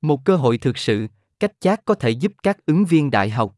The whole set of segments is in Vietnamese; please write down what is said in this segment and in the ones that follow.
Một cơ hội thực sự, cách chat có thể giúp các ứng viên đại học.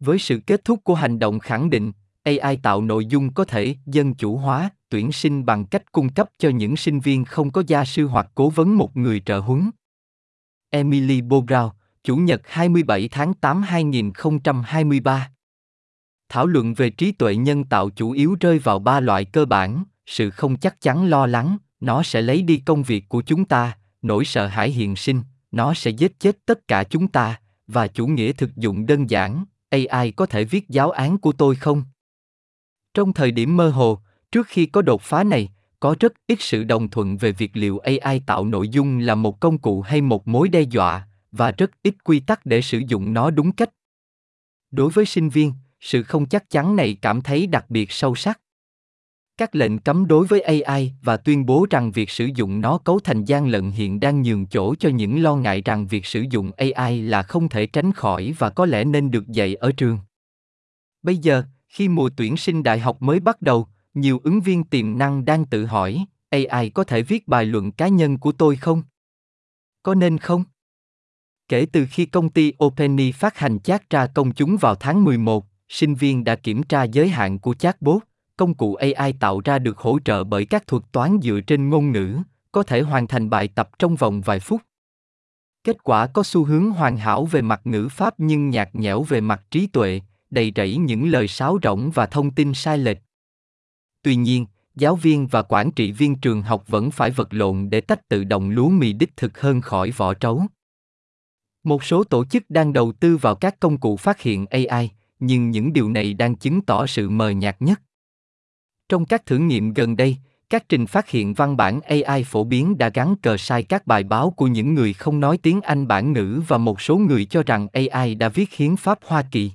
Với sự kết thúc của hành động khẳng định, AI tạo nội dung có thể dân chủ hóa, tuyển sinh bằng cách cung cấp cho những sinh viên không có gia sư hoặc cố vấn một người trợ huấn. Emily Bobrow, Chủ nhật 27 tháng 8 2023 Thảo luận về trí tuệ nhân tạo chủ yếu rơi vào ba loại cơ bản, sự không chắc chắn lo lắng, nó sẽ lấy đi công việc của chúng ta, nỗi sợ hãi hiện sinh, nó sẽ giết chết tất cả chúng ta, và chủ nghĩa thực dụng đơn giản, AI có thể viết giáo án của tôi không? Trong thời điểm mơ hồ, trước khi có đột phá này, có rất ít sự đồng thuận về việc liệu AI tạo nội dung là một công cụ hay một mối đe dọa, và rất ít quy tắc để sử dụng nó đúng cách. Đối với sinh viên, sự không chắc chắn này cảm thấy đặc biệt sâu sắc. Các lệnh cấm đối với AI và tuyên bố rằng việc sử dụng nó cấu thành gian lận hiện đang nhường chỗ cho những lo ngại rằng việc sử dụng AI là không thể tránh khỏi và có lẽ nên được dạy ở trường. Bây giờ, khi mùa tuyển sinh đại học mới bắt đầu, nhiều ứng viên tiềm năng đang tự hỏi, AI có thể viết bài luận cá nhân của tôi không? Có nên không? Kể từ khi công ty OpenAI phát hành chat ra công chúng vào tháng 11, sinh viên đã kiểm tra giới hạn của chatbot, công cụ AI tạo ra được hỗ trợ bởi các thuật toán dựa trên ngôn ngữ, có thể hoàn thành bài tập trong vòng vài phút. Kết quả có xu hướng hoàn hảo về mặt ngữ pháp nhưng nhạt nhẽo về mặt trí tuệ, đầy rẫy những lời sáo rỗng và thông tin sai lệch. Tuy nhiên, giáo viên và quản trị viên trường học vẫn phải vật lộn để tách tự động lúa mì đích thực hơn khỏi vỏ trấu. Một số tổ chức đang đầu tư vào các công cụ phát hiện AI, nhưng những điều này đang chứng tỏ sự mờ nhạt nhất. Trong các thử nghiệm gần đây, các trình phát hiện văn bản AI phổ biến đã gắn cờ sai các bài báo của những người không nói tiếng Anh bản ngữ và một số người cho rằng AI đã viết hiến pháp Hoa Kỳ.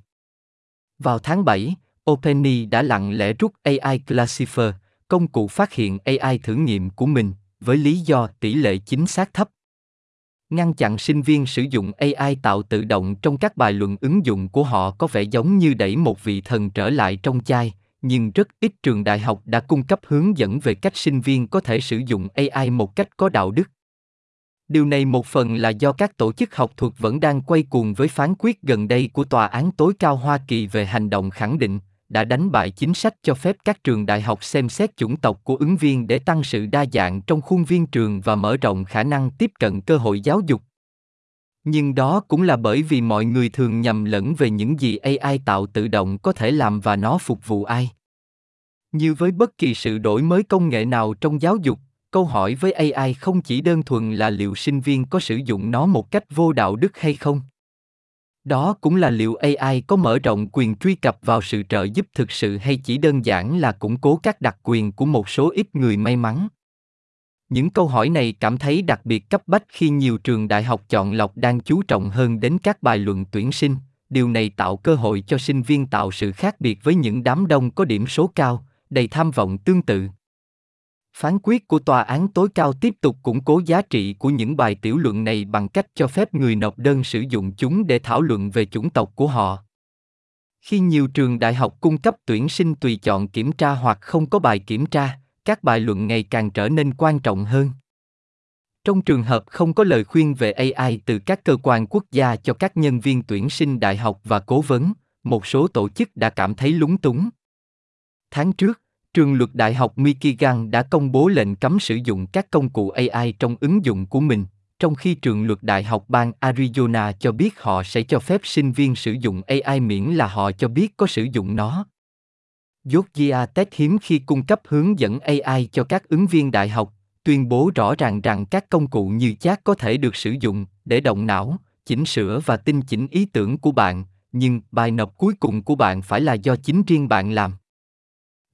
Vào tháng 7, OpenAI đã lặng lẽ rút AI Classifier, công cụ phát hiện AI thử nghiệm của mình, với lý do tỷ lệ chính xác thấp. Ngăn chặn sinh viên sử dụng AI tạo tự động trong các bài luận ứng dụng của họ có vẻ giống như đẩy một vị thần trở lại trong chai, nhưng rất ít trường đại học đã cung cấp hướng dẫn về cách sinh viên có thể sử dụng AI một cách có đạo đức. Điều này một phần là do các tổ chức học thuật vẫn đang quay cuồng với phán quyết gần đây của Tòa án tối cao Hoa Kỳ về hành động khẳng định, đã đánh bại chính sách cho phép các trường đại học xem xét chủng tộc của ứng viên để tăng sự đa dạng trong khuôn viên trường và mở rộng khả năng tiếp cận cơ hội giáo dục. Nhưng đó cũng là bởi vì mọi người thường nhầm lẫn về những gì AI tạo tự động có thể làm và nó phục vụ ai. Như với bất kỳ sự đổi mới công nghệ nào trong giáo dục, câu hỏi với AI không chỉ đơn thuần là liệu sinh viên có sử dụng nó một cách vô đạo đức hay không. Đó cũng là liệu AI có mở rộng quyền truy cập vào sự trợ giúp thực sự hay chỉ đơn giản là củng cố các đặc quyền của một số ít người may mắn. Những câu hỏi này cảm thấy đặc biệt cấp bách khi nhiều trường đại học chọn lọc đang chú trọng hơn đến các bài luận tuyển sinh. Điều này tạo cơ hội cho sinh viên tạo sự khác biệt với những đám đông có điểm số cao, đầy tham vọng tương tự. Phán quyết của tòa án tối cao tiếp tục củng cố giá trị của những bài tiểu luận này bằng cách cho phép người nộp đơn sử dụng chúng để thảo luận về chủng tộc của họ. Khi nhiều trường đại học cung cấp tuyển sinh tùy chọn kiểm tra hoặc không có bài kiểm tra, các bài luận ngày càng trở nên quan trọng hơn. Trong trường hợp không có lời khuyên về AI từ các cơ quan quốc gia cho các nhân viên tuyển sinh đại học và cố vấn, một số tổ chức đã cảm thấy lúng túng. Tháng trước, trường luật đại học Michigan đã công bố lệnh cấm sử dụng các công cụ AI trong ứng dụng của mình, trong khi trường luật đại học bang Arizona cho biết họ sẽ cho phép sinh viên sử dụng AI miễn là họ cho biết có sử dụng nó. Georgia Tech hiếm khi cung cấp hướng dẫn AI cho các ứng viên đại học, tuyên bố rõ ràng rằng các công cụ như chat có thể được sử dụng để động não, chỉnh sửa và tinh chỉnh ý tưởng của bạn, nhưng bài nộp cuối cùng của bạn phải là do chính riêng bạn làm.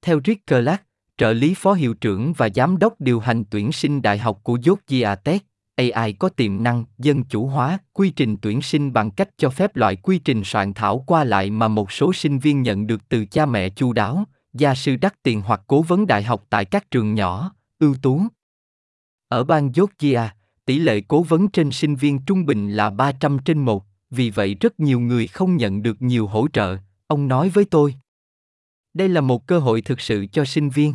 Theo Rick Clark, trợ lý phó hiệu trưởng và giám đốc điều hành tuyển sinh đại học của Georgia Tech, AI có tiềm năng dân chủ hóa quy trình tuyển sinh bằng cách cho phép loại quy trình soạn thảo qua lại mà một số sinh viên nhận được từ cha mẹ chu đáo, gia sư đắt tiền hoặc cố vấn đại học tại các trường nhỏ, ưu tú. Ở bang Georgia, tỷ lệ cố vấn trên sinh viên trung bình là 300 trên 1, vì vậy rất nhiều người không nhận được nhiều hỗ trợ, ông nói với tôi. Đây là một cơ hội thực sự cho sinh viên.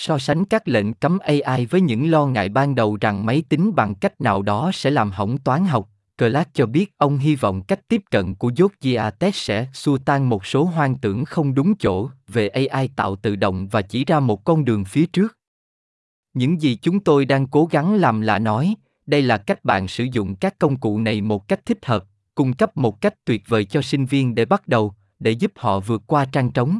So sánh các lệnh cấm AI với những lo ngại ban đầu rằng máy tính bằng cách nào đó sẽ làm hỏng toán học, Clark cho biết ông hy vọng cách tiếp cận của Georgia Tech sẽ xua tan một số hoang tưởng không đúng chỗ về AI tạo tự động và chỉ ra một con đường phía trước. Những gì chúng tôi đang cố gắng làm là nói, đây là cách bạn sử dụng các công cụ này một cách thích hợp, cung cấp một cách tuyệt vời cho sinh viên để bắt đầu, để giúp họ vượt qua trang trống.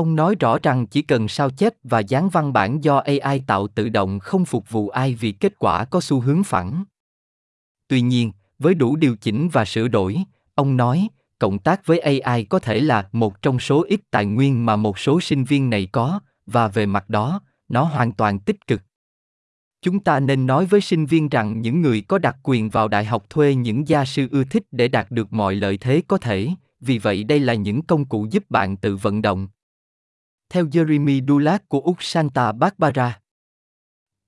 Ông nói rõ rằng chỉ cần sao chép và dán văn bản do AI tạo tự động không phục vụ ai vì kết quả có xu hướng phẳng. Tuy nhiên, với đủ điều chỉnh và sửa đổi, ông nói, cộng tác với AI có thể là một trong số ít tài nguyên mà một số sinh viên này có, và về mặt đó, nó hoàn toàn tích cực. Chúng ta nên nói với sinh viên rằng những người có đặc quyền vào đại học thuê những gia sư ưa thích để đạt được mọi lợi thế có thể, vì vậy đây là những công cụ giúp bạn tự vận động. Theo Jeremy Dulac của Úc Santa Barbara,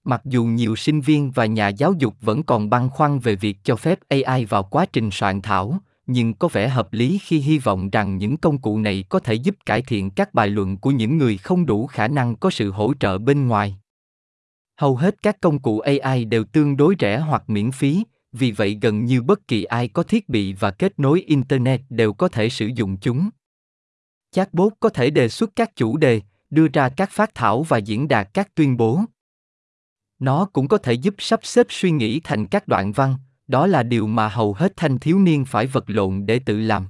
Mặc dù nhiều sinh viên và nhà giáo dục vẫn còn băn khoăn về việc cho phép AI vào quá trình soạn thảo, nhưng có vẻ hợp lý khi hy vọng rằng những công cụ này có thể giúp cải thiện các bài luận của những người không đủ khả năng có sự hỗ trợ bên ngoài. Hầu hết các công cụ AI đều tương đối rẻ hoặc miễn phí, vì vậy gần như bất kỳ ai có thiết bị và kết nối internet đều có thể sử dụng chúng. Chatbot có thể đề xuất các chủ đề, đưa ra các phát thảo và diễn đạt các tuyên bố. Nó cũng có thể giúp sắp xếp suy nghĩ thành các đoạn văn, đó là điều mà hầu hết thanh thiếu niên phải vật lộn để tự làm.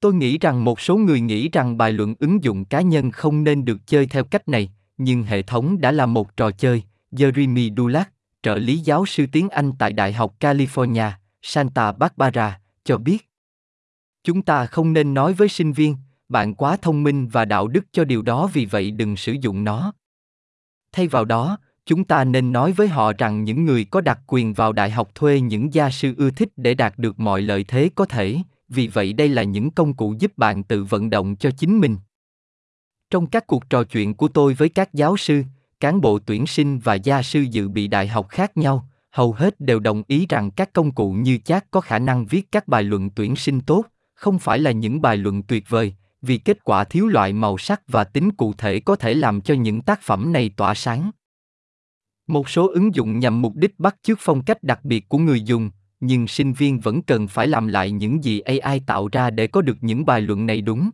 Tôi nghĩ rằng một số người nghĩ rằng bài luận ứng dụng cá nhân không nên được chơi theo cách này, nhưng hệ thống đã là một trò chơi, Jeremy Dulac, trợ lý giáo sư tiếng Anh tại Đại học California, Santa Barbara, cho biết. Chúng ta không nên nói với sinh viên, bạn quá thông minh và đạo đức cho điều đó vì vậy đừng sử dụng nó. Thay vào đó, chúng ta nên nói với họ rằng những người có đặc quyền vào đại học thuê những gia sư ưa thích để đạt được mọi lợi thế có thể. Vì vậy đây là những công cụ giúp bạn tự vận động cho chính mình. Trong các cuộc trò chuyện của tôi với các giáo sư cán bộ tuyển sinh và gia sư dự bị đại học khác nhau hầu hết đều đồng ý rằng các công cụ như chat có khả năng viết các bài luận tuyển sinh tốt không phải là những bài luận tuyệt vời vì kết quả thiếu loại màu sắc và tính cụ thể có thể làm cho những tác phẩm này tỏa sáng một số ứng dụng nhằm mục đích bắt chước phong cách đặc biệt của người dùng, nhưng sinh viên vẫn cần phải làm lại những gì AI tạo ra để có được những bài luận này đúng.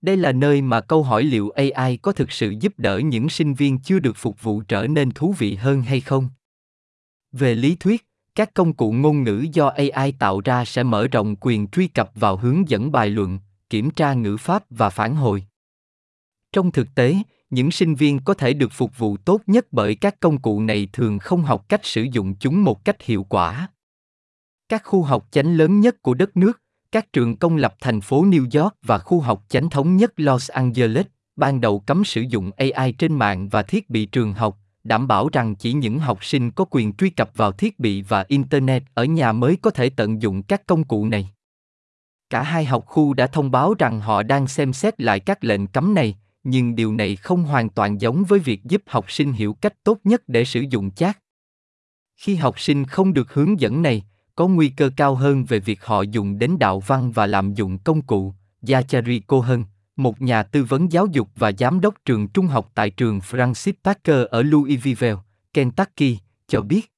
Đây là nơi mà câu hỏi liệu AI có thực sự giúp đỡ những sinh viên chưa được phục vụ trở nên thú vị hơn hay không. Về lý thuyết, các công cụ ngôn ngữ do AI tạo ra sẽ mở rộng quyền truy cập vào hướng dẫn bài luận, kiểm tra ngữ pháp và phản hồi. Trong thực tế, những sinh viên có thể được phục vụ tốt nhất bởi các công cụ này thường không học cách sử dụng chúng một cách hiệu quả các khu học chánh lớn nhất của đất nước các trường công lập thành phố new york và khu học chánh thống nhất los angeles ban đầu cấm sử dụng ai trên mạng và thiết bị trường học đảm bảo rằng chỉ những học sinh có quyền truy cập vào thiết bị và internet ở nhà mới có thể tận dụng các công cụ này cả hai học khu đã thông báo rằng họ đang xem xét lại các lệnh cấm này nhưng điều này không hoàn toàn giống với việc giúp học sinh hiểu cách tốt nhất để sử dụng chat. Khi học sinh không được hướng dẫn này, có nguy cơ cao hơn về việc họ dùng đến đạo văn và làm dụng công cụ. Zachary Cohen, một nhà tư vấn giáo dục và giám đốc trường trung học tại trường Francis Parker ở Louisville, Kentucky, cho biết.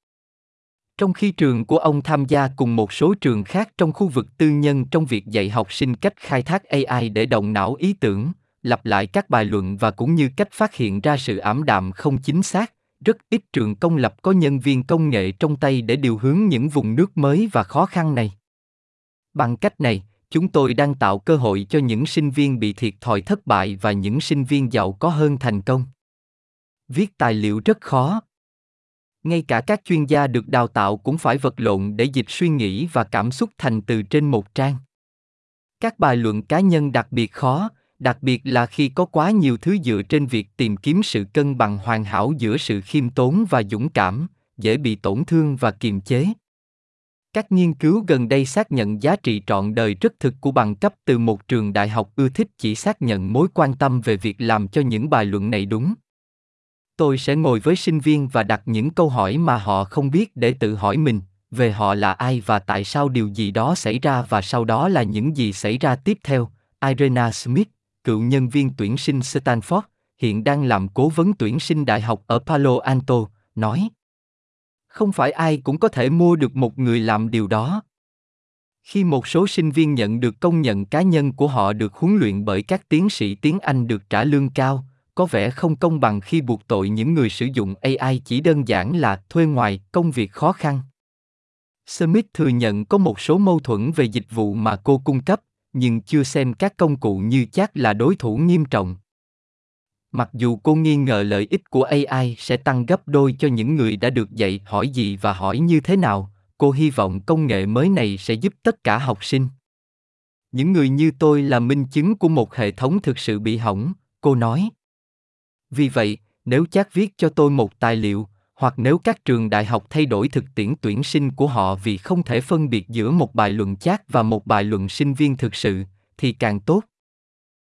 Trong khi trường của ông tham gia cùng một số trường khác trong khu vực tư nhân trong việc dạy học sinh cách khai thác AI để động não ý tưởng, lặp lại các bài luận và cũng như cách phát hiện ra sự ảm đạm không chính xác rất ít trường công lập có nhân viên công nghệ trong tay để điều hướng những vùng nước mới và khó khăn này. Bằng cách này chúng tôi đang tạo cơ hội cho những sinh viên bị thiệt thòi thất bại và những sinh viên giàu có hơn thành công. Viết tài liệu rất khó ngay cả các chuyên gia được đào tạo cũng phải vật lộn để dịch suy nghĩ và cảm xúc thành từ trên một trang. Các bài luận cá nhân đặc biệt khó, đặc biệt là khi có quá nhiều thứ dựa trên việc tìm kiếm sự cân bằng hoàn hảo giữa sự khiêm tốn và dũng cảm, dễ bị tổn thương và kiềm chế. Các nghiên cứu gần đây xác nhận giá trị trọn đời rất thực của bằng cấp từ một trường đại học ưa thích chỉ xác nhận mối quan tâm về việc làm cho những bài luận này đúng tôi sẽ ngồi với sinh viên và đặt những câu hỏi mà họ không biết để tự hỏi mình về họ là ai và tại sao điều gì đó xảy ra và sau đó là những gì xảy ra tiếp theo irena smith cựu nhân viên tuyển sinh Stanford, hiện đang làm cố vấn tuyển sinh đại học ở Palo Alto, nói. Không phải ai cũng có thể mua được một người làm điều đó. Khi một số sinh viên nhận được công nhận cá nhân của họ được huấn luyện bởi các tiến sĩ tiếng Anh được trả lương cao, có vẻ không công bằng khi buộc tội những người sử dụng AI chỉ đơn giản là thuê ngoài công việc khó khăn. Smith thừa nhận có một số mâu thuẫn về dịch vụ mà cô cung cấp, nhưng chưa xem các công cụ như chat là đối thủ nghiêm trọng. Mặc dù cô nghi ngờ lợi ích của AI sẽ tăng gấp đôi cho những người đã được dạy hỏi gì và hỏi như thế nào, cô hy vọng công nghệ mới này sẽ giúp tất cả học sinh. Những người như tôi là minh chứng của một hệ thống thực sự bị hỏng, cô nói. Vì vậy, nếu chat viết cho tôi một tài liệu, hoặc nếu các trường đại học thay đổi thực tiễn tuyển sinh của họ vì không thể phân biệt giữa một bài luận chat và một bài luận sinh viên thực sự, thì càng tốt.